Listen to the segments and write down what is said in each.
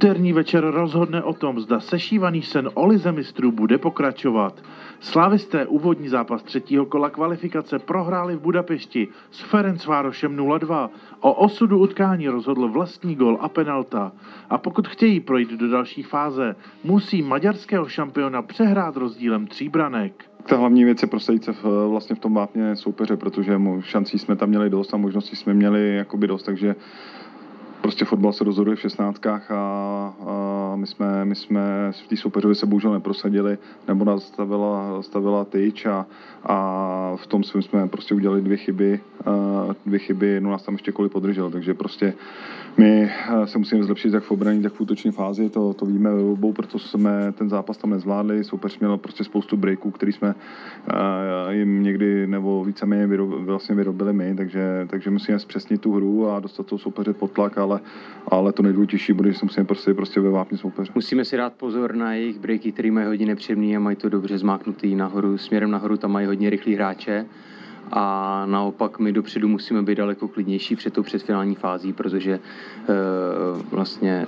Úterní večer rozhodne o tom, zda sešívaný sen o lize mistrů bude pokračovat. Slávisté úvodní zápas třetího kola kvalifikace prohráli v Budapešti s Ferencvárošem 0-2. O osudu utkání rozhodl vlastní gol a penalta. A pokud chtějí projít do další fáze, musí maďarského šampiona přehrát rozdílem tří branek. Ta hlavní věc je prosadit se v, vlastně v tom vápně soupeře, protože šancí jsme tam měli dost a možností jsme měli jakoby dost, takže prostě fotbal se rozhoduje v šestnáctkách a, a my jsme, my jsme v té soupeřovi se bohužel neprosadili, nebo nás stavila, stavila tyč a, a v tom svým jsme prostě udělali dvě chyby, dvě chyby, no nás tam ještě kolik podržel, takže prostě my se musíme zlepšit jak v obraní, tak v útoční fázi, to, to víme obou, proto jsme ten zápas tam nezvládli, soupeř měl prostě spoustu breaků, který jsme jim někdy nebo víceméně vyrob, vlastně vyrobili my, takže, takže musíme zpřesnit tu hru a dostat toho soupeře pod tlak, ale, ale to nejdůležitější bude, že se musíme prostě, prostě ve vápně soupeře. Musíme si dát pozor na jejich breaky, které mají hodně nepříjemný a mají to dobře zmáknutý nahoru, směrem nahoru tam mají hodně rychlí hráče a naopak my dopředu musíme být daleko klidnější před tou předfinální fází, protože e, vlastně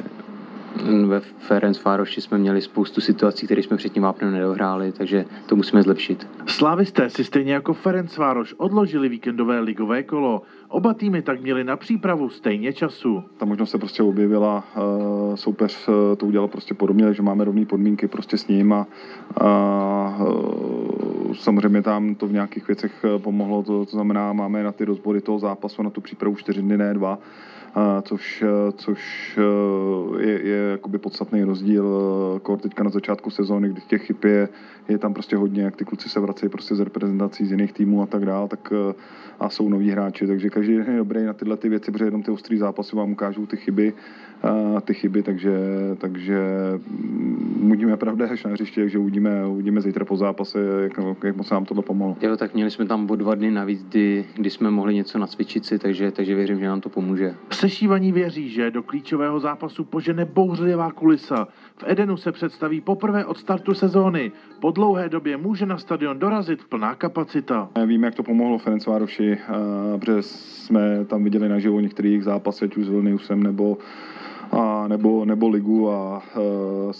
ve Ferenc Fároši jsme měli spoustu situací, které jsme předtím vápnem nedohráli, takže to musíme zlepšit. Slávisté si stejně jako Ferenc Vároš odložili víkendové ligové kolo. Oba týmy tak měli na přípravu stejně času. Ta možnost se prostě objevila, soupeř e, to udělal prostě podobně, že máme rovné podmínky prostě s ním a, a e, samozřejmě tam to v nějakých věcech pomohlo, to, to znamená, máme na ty rozbory toho zápasu, na tu přípravu čtyři dny, ne dva, což, což je, jakoby podstatný rozdíl. Kor teďka na začátku sezóny, kdy těch chyb je, je tam prostě hodně, jak ty kluci se vracejí prostě z reprezentací z jiných týmů a tak dále, tak a jsou noví hráči, takže každý je dobrý na tyhle ty věci, protože jenom ty ostrý zápasy vám ukážou ty chyby, ty chyby, takže, takže uvidíme pravda až na hřiště, takže uvidíme, uvidíme zítra po zápase, jak, jak moc nám tohle pomohlo. Jo, tak měli jsme tam o dva dny navíc, kdy, kdy jsme mohli něco nacvičit si, takže, takže věřím, že nám to pomůže. Sešívaní věří, že do klíčového zápasu požene bouřlivá kulisa. V Edenu se představí poprvé od startu sezóny. Po dlouhé době může na stadion dorazit plná kapacita. Víme, jak to pomohlo Ferencvároši, protože jsme tam viděli naživo některých zápasů, ať už s Vilniusem nebo a nebo, nebo ligu a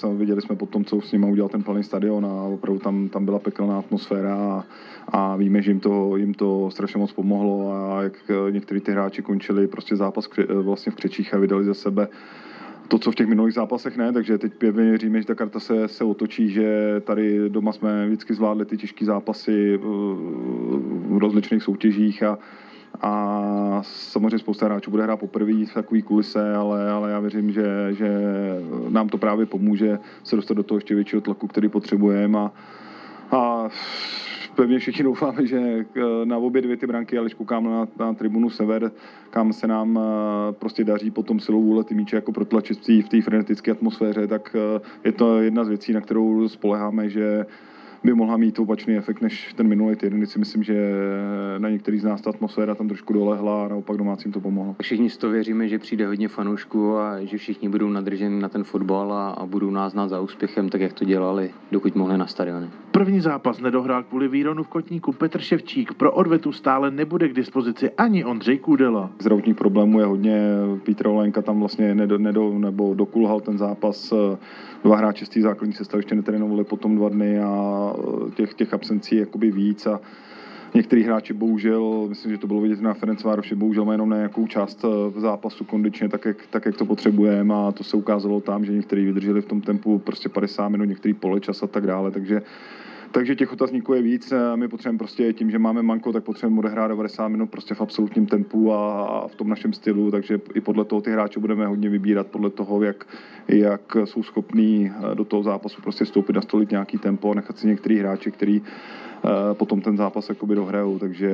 uh, viděli jsme potom, co s nimi udělal ten plný stadion a opravdu tam, tam byla pekelná atmosféra a, a víme, že jim to, jim to strašně moc pomohlo a jak někteří ty hráči končili prostě zápas vlastně v křečích a vydali za sebe to, co v těch minulých zápasech ne, takže teď věříme, že ta karta se, se otočí, že tady doma jsme vždycky zvládli ty těžké zápasy v rozličných soutěžích a, a samozřejmě spousta hráčů bude hrát poprvé v takový kulise, ale, ale já věřím, že, že nám to právě pomůže se dostat do toho ještě většího tlaku, který potřebujeme. A, a pevně všichni doufáme, že eh, na obě dvě ty branky, ale když koukám na, na tribunu Sever, kam se nám eh, prostě daří potom silou vůle ty míče jako protlačit v té frenetické atmosféře, tak eh, je to jedna z věcí, na kterou spoleháme, že by mohla mít opačný efekt než ten minulý týden, kdy si myslím, že na některý z nás ta atmosféra tam trošku dolehla a naopak domácím to pomohlo. Všichni z toho věříme, že přijde hodně fanoušků a že všichni budou nadrženi na ten fotbal a, a budou nás znát za úspěchem, tak jak to dělali, dokud mohli na stadiony. První zápas nedohrál kvůli výronu v Kotníku Petr Ševčík. Pro odvetu stále nebude k dispozici ani Ondřej Kůdela. Zdravotních problémů je hodně. Petr Olenka tam vlastně nedo, nedo, nebo dokulhal ten zápas. Dva hráči z té základní sestavy ještě netrénovali potom dva dny a těch, těch absencí jakoby víc a Některý hráči bohužel, myslím, že to bylo vidět na Ferenc Vároši, bohužel mají jenom na nějakou část eh, v zápasu kondičně, tak jak, tak, jak to potřebujeme a to se ukázalo tam, že někteří vydrželi v tom tempu prostě 50 minut, některý poločas a tak dále, takže takže těch otazníků je víc. My potřebujeme prostě tím, že máme manko, tak potřebujeme odehrát 90 minut prostě v absolutním tempu a, v tom našem stylu, takže i podle toho ty hráče budeme hodně vybírat, podle toho, jak, jak jsou schopní eh, do toho zápasu prostě vstoupit, nastolit nějaký tempo a nechat si některý hráči, který potom ten zápas jakoby dohrajou, takže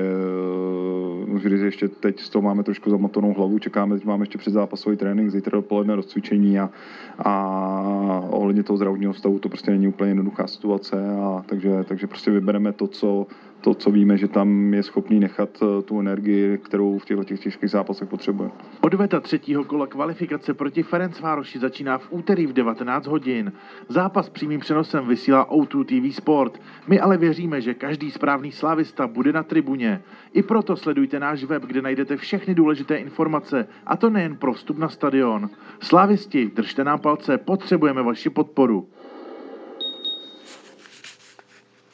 eh, že ještě teď z toho máme trošku zamotanou hlavu, čekáme, teď máme ještě předzápasový trénink, zítra dopoledne rozcvičení a, a ohledně toho zdravotního stavu to prostě není úplně jednoduchá situace, a takže, takže prostě vybereme to, co to, co víme, že tam je schopný nechat eh, tu energii, kterou v těchto těch těžkých zápasech potřebuje. Odveta třetího kola kvalifikace proti Ferencvároši začíná v úterý v 19 hodin. Zápas přímým přenosem vysílá O2 TV Sport. My ale věříme, že každý správný slávista bude na tribuně. I proto sledujte náš web, kde najdete všechny důležité informace, a to nejen pro vstup na stadion. Slávisti, držte nám palce, potřebujeme vaši podporu.